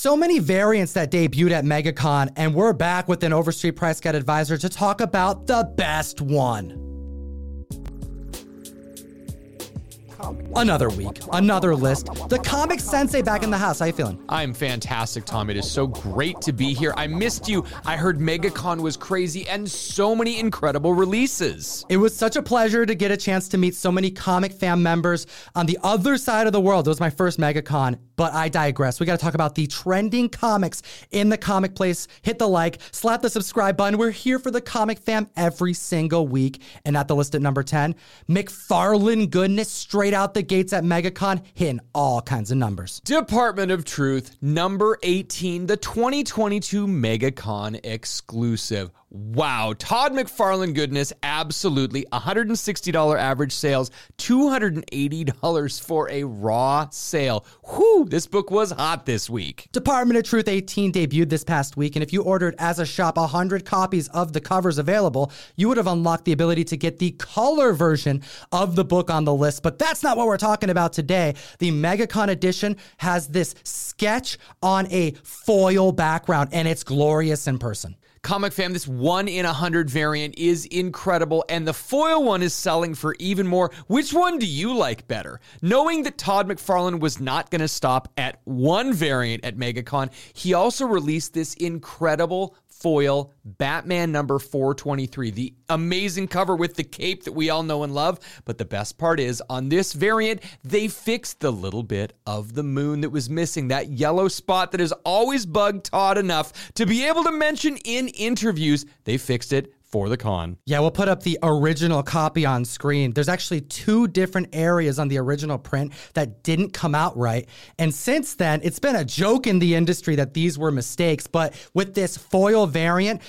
So many variants that debuted at MegaCon, and we're back with an Overstreet Price Guide advisor to talk about the best one. Another week, another list. The comic sensei back in the house. How you feeling? I'm fantastic, Tom. It is so great to be here. I missed you. I heard MegaCon was crazy and so many incredible releases. It was such a pleasure to get a chance to meet so many comic fan members on the other side of the world. It was my first MegaCon, but I digress. We got to talk about the trending comics in the comic place. Hit the like, slap the subscribe button. We're here for the comic fam every single week. And at the list at number 10, McFarlane goodness straight out the gates at MegaCon, hitting all kinds of numbers. Department of Truth, number 18, the 2022 MegaCon exclusive. Wow, Todd McFarlane goodness, absolutely. $160 average sales, $280 for a raw sale. Whew, this book was hot this week. Department of Truth 18 debuted this past week, and if you ordered as a shop 100 copies of the covers available, you would have unlocked the ability to get the color version of the book on the list. But that's not what we're talking about today. The MegaCon edition has this sketch on a foil background, and it's glorious in person. Comic fam, this one in a hundred variant is incredible, and the foil one is selling for even more. Which one do you like better? Knowing that Todd McFarlane was not going to stop at one variant at MegaCon, he also released this incredible foil Batman number 423. The amazing cover with the cape that we all know and love. But the best part is on this variant, they fixed the little bit of the moon that was missing, that yellow spot that has always bugged Todd enough to be able to mention in interviews. They fixed it for the con. Yeah, we'll put up the original copy on screen. There's actually two different areas on the original print that didn't come out right. And since then, it's been a joke in the industry that these were mistakes. But with this foil variant,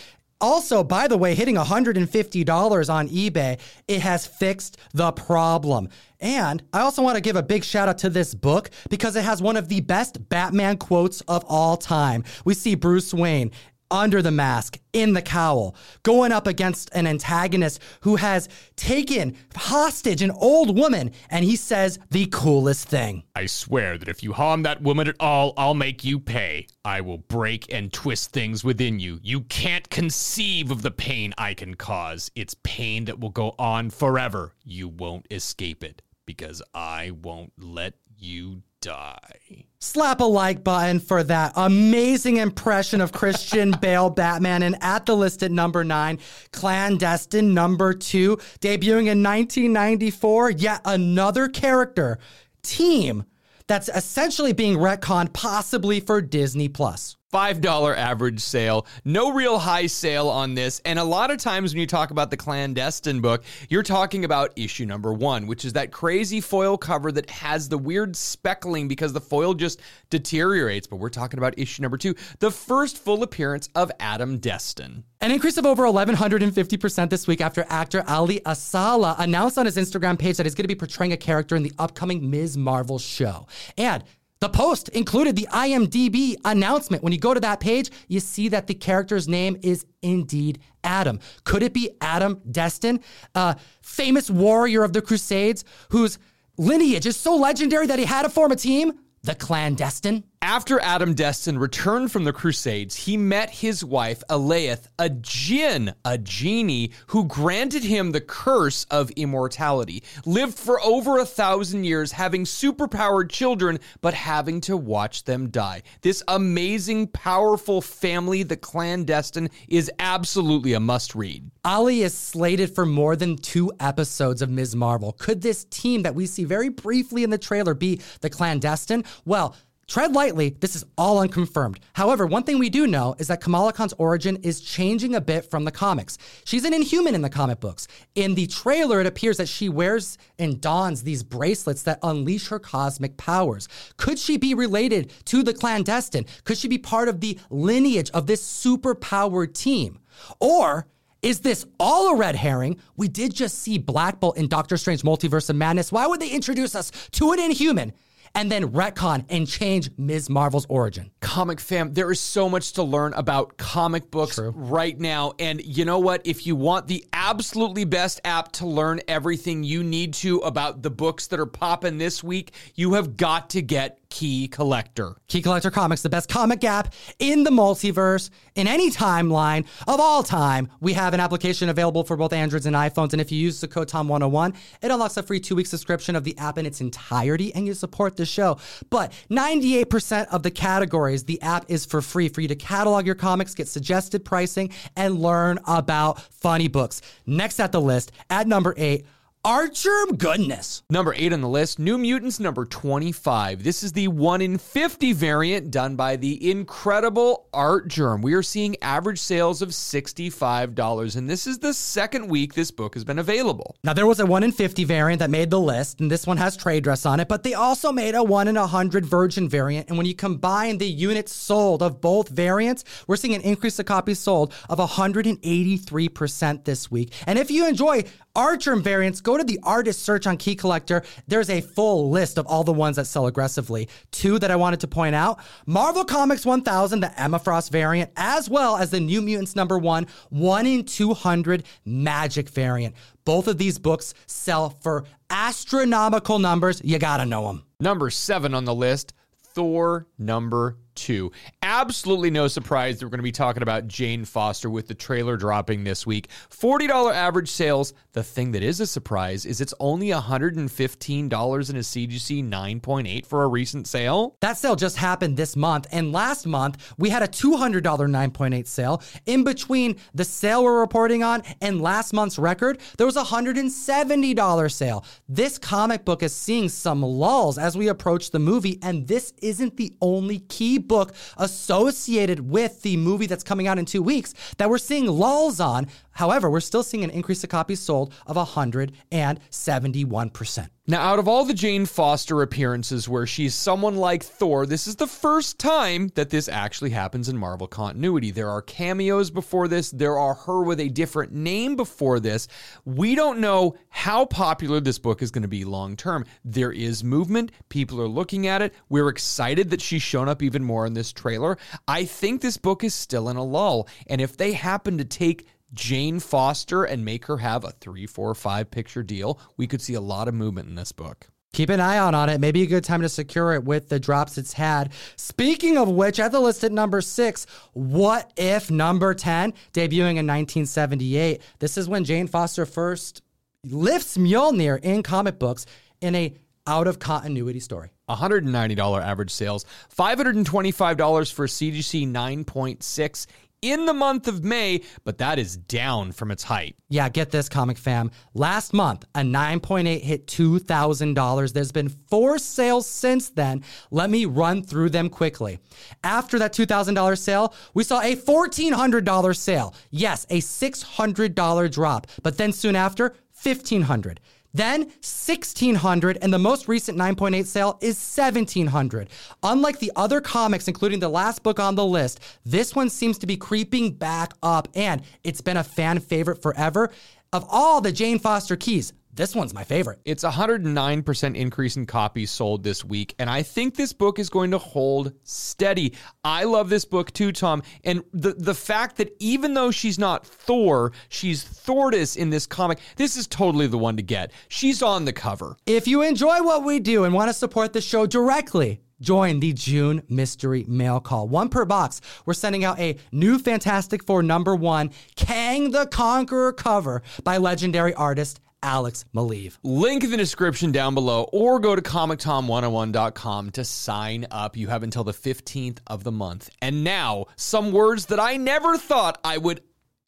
also, by the way, hitting $150 on eBay, it has fixed the problem. And I also want to give a big shout out to this book because it has one of the best Batman quotes of all time. We see Bruce Wayne under the mask, in the cowl, going up against an antagonist who has taken hostage an old woman, and he says the coolest thing. I swear that if you harm that woman at all, I'll make you pay. I will break and twist things within you. You can't conceive of the pain I can cause. It's pain that will go on forever. You won't escape it because I won't let you die. Slap a like button for that amazing impression of Christian Bale Batman. And at the list at number nine, Clandestine number two, debuting in 1994, yet another character, team that's essentially being retconned possibly for Disney Plus. $5 average sale. No real high sale on this. And a lot of times when you talk about the clandestine book, you're talking about issue number one, which is that crazy foil cover that has the weird speckling because the foil just deteriorates. But we're talking about issue number two, the first full appearance of Adam Destine. An increase of over 1,150% this week after actor Ali Alsaleh announced on his Instagram page that he's going to be portraying a character in the upcoming Ms. Marvel show. And the post included the IMDb announcement. When you go to that page, you see that the character's name is indeed Adam. Could it be Adam Destine, a famous warrior of the Crusades whose lineage is so legendary that he had to form a team? The clandestine? After Adam Destine returned from the Crusades, he met his wife, Alhaith, a jinn, a genie, who granted him the curse of immortality. Lived for over a thousand years, having superpowered children, but having to watch them die. This amazing, powerful family, the clandestine, is absolutely a must read. Ali is slated for more than two episodes of Ms. Marvel. Could this team that we see very briefly in the trailer be the clandestine? Well, Tread lightly, this is all unconfirmed. However, one thing we do know is that Kamala Khan's origin is changing a bit from the comics. She's an inhuman in the comic books. In the trailer, it appears that she wears and dons these bracelets that unleash her cosmic powers. Could she be related to the clandestine? Could she be part of the lineage of this superpowered team? Or is this all a red herring? We did just see Black Bolt in Doctor Strange Multiverse of Madness. Why would they introduce us to an inhuman? And then retcon and change Ms. Marvel's origin. Comic fam, there is so much to learn about comic books True. right now. And you know what? If you want the absolutely best app to learn everything you need to about the books that are popping this week, you have got to get Key Collector. Key Collector Comics, the best comic app in the multiverse, in any timeline of all time. We have an application available for both Androids and iPhones. And if you use the code TOM101, it unlocks a free two week subscription of the app in its entirety and you support the show. But 98% of the categories, the app is for free for you to catalog your comics, get suggested pricing, and learn about funny books. Next at the list, at number eight, Archer goodness. Number eight on the list, New Mutants number 25. This is the 1 in 50 variant done by the incredible Artgerm. We are seeing average sales of $65, and this is the second week this book has been available. Now, there was a 1 in 50 variant that made the list, and this one has trade dress on it, but they also made a 1 in 100 virgin variant. And when you combine the units sold of both variants, we're seeing an increase of copies sold of 183% this week. And if you enjoy Artgerm variants, go to the artist search on Key Collector. There's a full list of all the ones that sell aggressively. Two that I wanted to point out Marvel Comics 1000, the Emma Frost variant, as well as the New Mutants number one, 1 in 200 Magik variant. Both of these books sell for astronomical numbers. You gotta know them. Number seven on the list Thor number two. Absolutely no surprise that we're going to be talking about Jane Foster with the trailer dropping this week. $40 average sales. The thing that is a surprise is it's only $115 in a CGC 9.8 for a recent sale. That sale just happened this month. And last month, we had a $200 9.8 sale. In between the sale we're reporting on and last month's record, there was a $170 sale. This comic book is seeing some lulls as we approach the movie. And this isn't the only key book associated with the movie that's coming out in two weeks that we're seeing lulls on. However, we're still seeing an increase of copies sold of 171%. Now, out of all the Jane Foster appearances where she's someone like Thor, this is the first time that this actually happens in Marvel continuity. There are cameos before this, there are her with a different name before this. We don't know how popular this book is going to be long term. There is movement, people are looking at it. We're excited that she's shown up even more in this trailer. I think this book is still in a lull, and if they happen to take Jane Foster and make her have a three, four, five picture deal, we could see a lot of movement in this book. Keep an eye out on it. Maybe a good time to secure it with the drops it's had. Speaking of which, at the list at number six, What If number 10, debuting in 1978. This is when Jane Foster first lifts Mjolnir in comic books in a out of continuity story. $190 average sales, $525 for CGC 9.6 in the month of May, but that is down from its height. Yeah, get this, comic fam. Last month, a 9.8 hit $2,000. There's been four sales since then. Let me run through them quickly. After that $2,000 sale, we saw a $1,400 sale. Yes, a $600 drop. But then soon after, 1500 then 1600 and the most recent 9.8 sale is 1700. Unlike the other comics including the last book on the list, this one seems to be creeping back up and it's been a fan favorite forever. Of all the Jane Foster keys, this one's my favorite. It's a 109% increase in copies sold this week, and I think this book is going to hold steady. I love this book too, Tom. And the, the fact that even though she's not Thor, she's Thordis in this comic, this is totally the one to get. She's on the cover. If you enjoy what we do and want to support the show directly, join the June mystery mail call. One per box. We're sending out a new Fantastic Four number one, Kang the Conqueror cover by legendary artist Alex Maleev. Link in the description down below or go to comictom101.com to sign up. You have until the 15th of the month. And now, some words that I never thought I would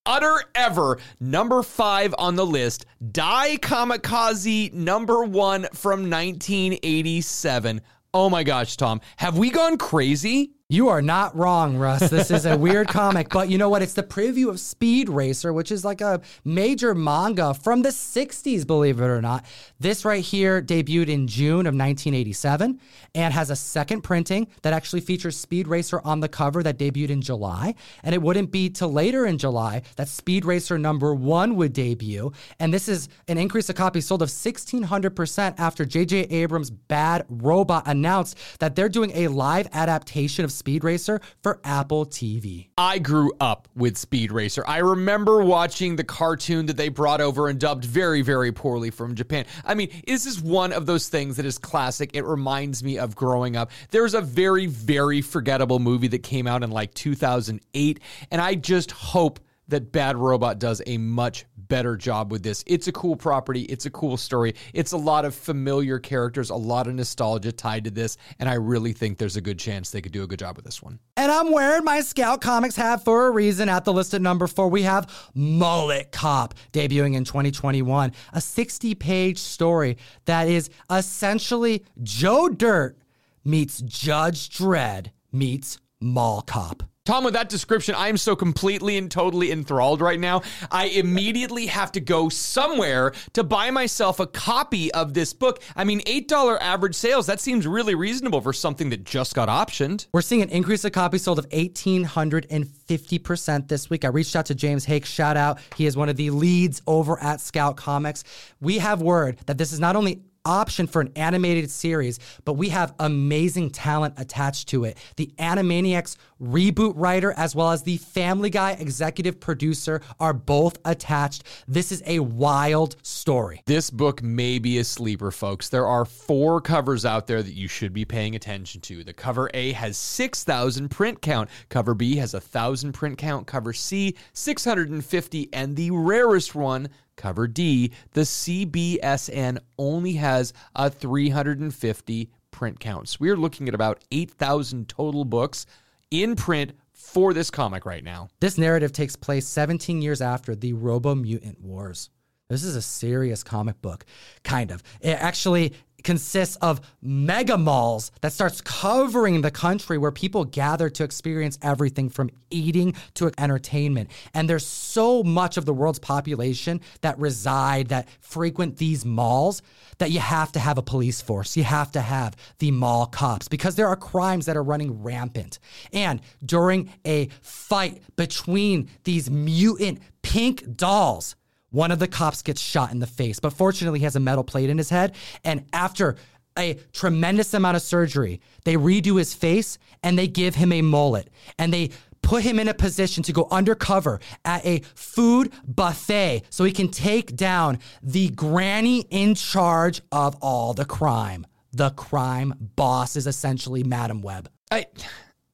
utter ever. Number five on the list, Dai Kamikaze number one from 1987. Oh my gosh, Tom, have we gone crazy? You are not wrong, Russ. This is a weird comic, but you know what? It's the preview of Speed Racer, which is like a major manga from the 60s, believe it or not. This right here debuted in June of 1987 and has a second printing that actually features Speed Racer on the cover that debuted in July. And it wouldn't be till later in July that Speed Racer number one would debut. And this is an increase of copies sold of 1600% after J.J. Abrams' Bad Robot announced that they're doing a live adaptation of Speed Racer for Apple TV. I grew up with Speed Racer. I remember watching the cartoon that they brought over and dubbed very, very poorly from Japan. I mean, this is one of those things that is classic. It reminds me of growing up. There's a very, very forgettable movie that came out in like 2008, and I just hope that Bad Robot does a much better job with this. It's a cool property, it's a cool story. It's a lot of familiar characters, a lot of nostalgia tied to this, and I really think there's a good chance they could do a good job with this one. And I'm wearing my Scout Comics hat for a reason. At the list at number four, we have Mullet Cop, debuting in 2021. A 60 page story that is essentially Joe Dirt meets Judge Dredd meets Mall Cop. Tom, with that description, I am so completely and totally enthralled right now. I immediately have to go somewhere to buy myself a copy of this book. I mean, $8 average sales, that seems really reasonable for something that just got optioned. We're seeing an increase of copies sold of 1,850% this week. I reached out to James Haick, shout out. He is one of the leads over at Scout Comics. We have word that this is not only option for an animated series, but we have amazing talent attached to it. The Animaniacs reboot writer, as well as the Family Guy executive producer, are both attached. This is a wild story. This book may be a sleeper, folks. There are four covers out there that you should be paying attention to. The cover A has 6,000 print count, cover B has a 1,000 print count, cover C, 650, and the rarest one, Cover D, the CBSN only has a 350 print counts. We're looking at about 8,000 total books in print for this comic right now. This narrative takes place 17 years after the Robo Mutant Wars. This is a serious comic book, kind of. It actually consists of mega malls that starts covering the country where people gather to experience everything from eating to entertainment. And there's so much of the world's population that reside, that frequent these malls, that you have to have a police force. You have to have the mall cops because there are crimes that are running rampant. And during a fight between these mutant pink dolls, one of the cops gets shot in the face, but fortunately, he has a metal plate in his head. And after a tremendous amount of surgery, they redo his face and they give him a mullet and they put him in a position to go undercover at a food buffet so he can take down the granny in charge of all the crime. The crime boss is essentially Madam Web. I,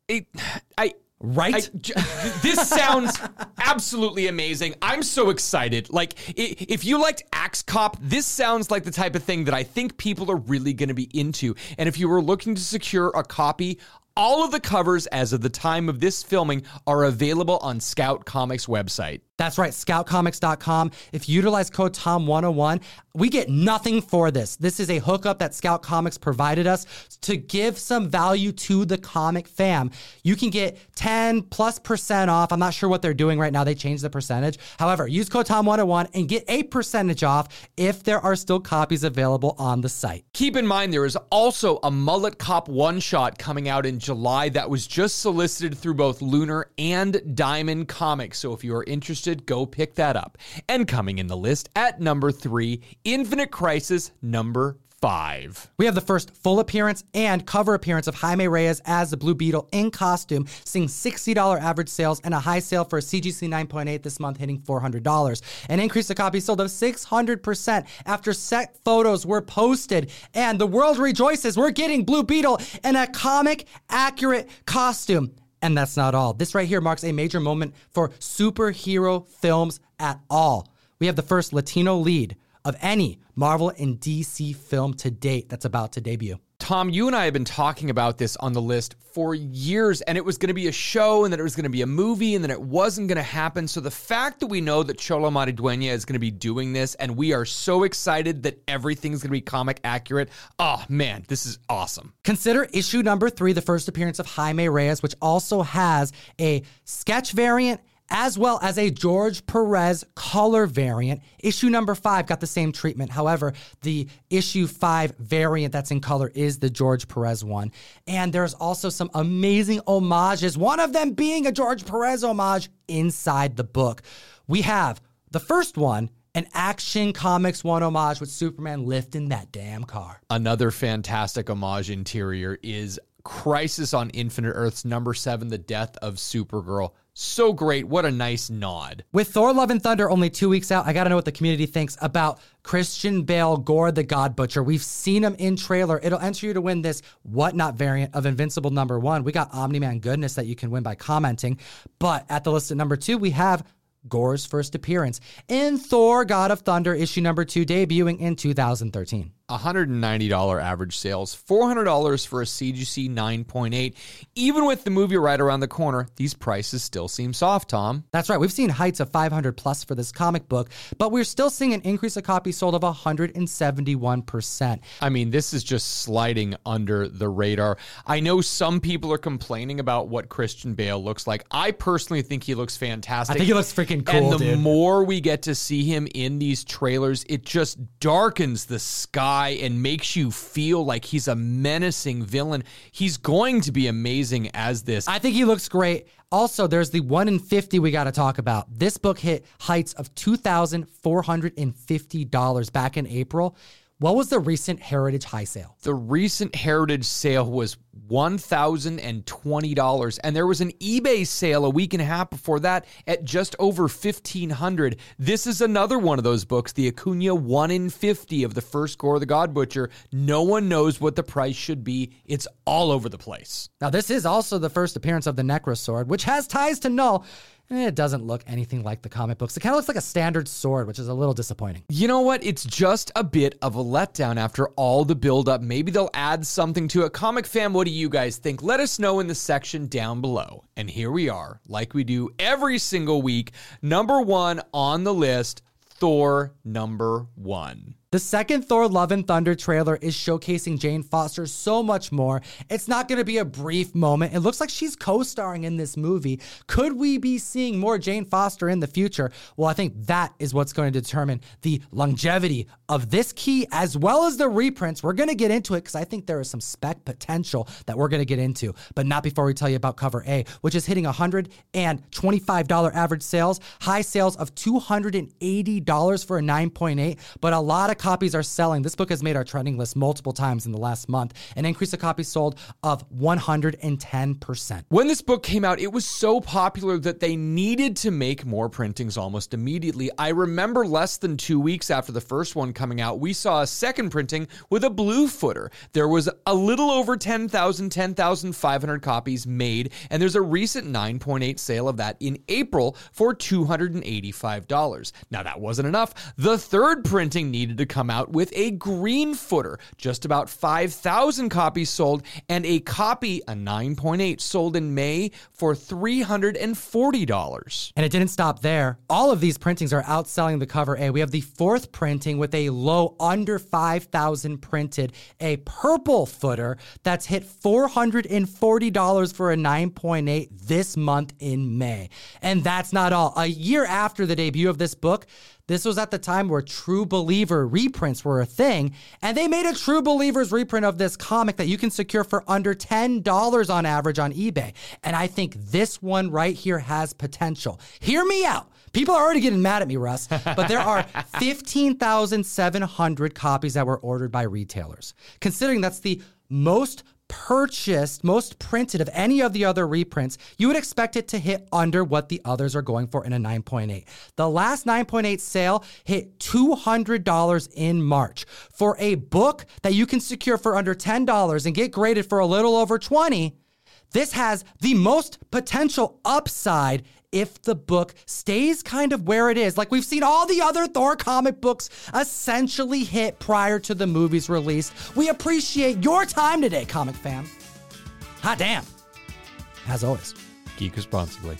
I, I Right? I, this sounds absolutely amazing. I'm so excited. Like, if you liked Axe Cop, this sounds like the type of thing that I think people are really going to be into. And if you were looking to secure a copy, all of the covers as of the time of this filming are available on Scout Comics website. That's right, scoutcomics.com. If you utilize code TOM101, we get nothing for this. This is a hookup that Scout Comics provided us to give some value to the comic fam. You can get 10 plus percent off. I'm not sure what they're doing right now. They changed the percentage. However, use code TOM101 and get a percentage off if there are still copies available on the site. Keep in mind, there is also a Mullet Cop one shot coming out in July that was just solicited through both Lunar and Diamond Comics. So if you are interested, interested, go pick that up. And coming in the list at number three, Infinite Crisis number five. We have the first full appearance and cover appearance of Jaime Reyes as the Blue Beetle in costume, seeing $60 average sales and a high sale for a CGC 9.8 this month, hitting $400. An increase of copies sold of 600% after set photos were posted, and the world rejoices. We're getting Blue Beetle in a comic accurate costume. And that's not all. This right here marks a major moment for superhero films at all. We have the first Latino lead of any Marvel and DC film to date that's about to debut. Tom, you and I have been talking about this on the list for years, and it was going to be a show, and then it was going to be a movie, and then it wasn't going to happen. So the fact that we know that Xolo Maridueña is going to be doing this, and we are so excited that everything's going to be comic accurate. Oh man, this is awesome. Consider issue number three, the first appearance of Jaime Reyes, which also has a sketch variant as well as a George Perez color variant. Issue number five got the same treatment. However, the issue five variant that's in color is the George Perez one. And there's also some amazing homages, one of them being a George Perez homage inside the book. We have the first one an Action Comics 1 homage with Superman lifting that damn car. Another fantastic homage interior is Crisis on Infinite Earths, number seven, The Death of Supergirl. So great. What a nice nod. With Thor Love and Thunder only two weeks out, I got to know what the community thinks about Christian Bale, Gorr the God Butcher. We've seen him in trailer. It'll enter you to win this Whatnot variant of Invincible number one. We got Omni Man goodness that you can win by commenting. But at the list at number two, we have Gorr's first appearance in Thor God of Thunder issue number two, debuting in 2013. $190 average sales, $400 for a CGC 9.8. Even with the movie right around the corner, these prices still seem soft, Tom. That's right. We've seen heights of 500 plus for this comic book, but we're still seeing an increase of copies sold of 171%. I mean, this is just sliding under the radar. I know some people are complaining about what Christian Bale looks like. I personally think he looks fantastic. I think he looks freaking cool, And the dude. more we get to see him in these trailers, it just darkens the sky and makes you feel like he's a menacing villain. He's going to be amazing as this. I think he looks great. Also, there's the 1 in 50 we got to talk about. This book hit heights of $2,450 back in April. What was the recent Heritage High sale? the recent heritage sale was $1020 and there was an ebay sale a week and a half before that at just over 1500 this is another one of those books the Acuña 1 in 50 of the first score of the god butcher. No one knows what the price should be. It's all over the place. Now, this is also the first appearance of the Necro Sword, which has ties to Knull. And It doesn't look anything like the comic books. It kind of looks like a standard sword, which is a little disappointing. You know what? It's just a bit of a letdown after all the buildup. Maybe they'll add something to it. Comic fam, what do you guys think? Let us know in the section down below. And here we are, like we do every single week. Number one on the list Thor number one. The second Thor Love and Thunder trailer is showcasing Jane Foster so much more. It's not going to be a brief moment. It looks like she's co starring in this movie. Could we be seeing more Jane Foster in the future? Well, I think that is what's going to determine the longevity of this key as well as the reprints. We're going to get into it because I think there is some spec potential that we're going to get into, but not before we tell you about cover A, which is hitting $125 average sales, high sales of $280 for a 9.8, but a lot of copies are selling. This book has made our trending list multiple times in the last month, an increase of copies sold of 110%. When this book came out, it was so popular that they needed to make more printings almost immediately. I remember less than two weeks after the first one coming out, we saw a second printing with a blue footer. There was a little over 10,000, 10,500 copies made, and there's a recent 9.8 sale of that in April for $285. Now, that wasn't enough. The third printing needed to come out with a green footer, just about 5,000 copies sold, and a copy, a 9.8, sold in May for $340. And it didn't stop there. All of these printings are outselling the cover A. We have the fourth printing with a low under 5,000 printed, a purple footer that's hit $440 for a 9.8 this month in May. And that's not all. A year after the debut of this book, this was at the time where True Believer reprints were a thing, and they made a True Believers reprint of this comic that you can secure for under $10 on average on eBay. And I think this one right here has potential. Hear me out. People are already getting mad at me, Russ, but there are 15,700 copies that were ordered by retailers. Considering that's the most purchased, most printed of any of the other reprints, you would expect it to hit under what the others are going for in a 9.8. The last 9.8 sale hit $200 in March. For a book that you can secure for under $10 and get graded for a little over 20, this has the most potential upside if the book stays kind of where it is. Like we've seen all the other Thor comic books essentially hit prior to the movie's release. We appreciate your time today, comic fam. Hot damn. As always, Geek responsibly.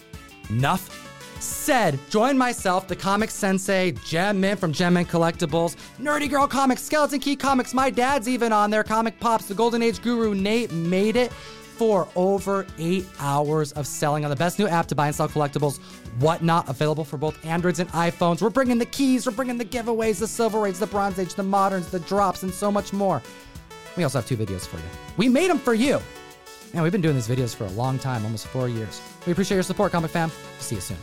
enough said. Join myself, the comic sensei, Gem Mint from Gem Mint Collectibles, Nerdy Girl Comics, Skeleton Key Comics. My dad's even on there. Comic Pops, the Golden Age Guru Nate made it for over eight hours of selling on the best new app to buy and sell collectibles. Whatnot available for both Androids and iPhones. We're bringing the keys, we're bringing the giveaways, the Silver Age, the Bronze Age, the Moderns, the drops, and so much more. We also have two videos for you. We made them for you. And we've been doing these videos for a long time, almost four years. We appreciate your support, comic fam. See you soon.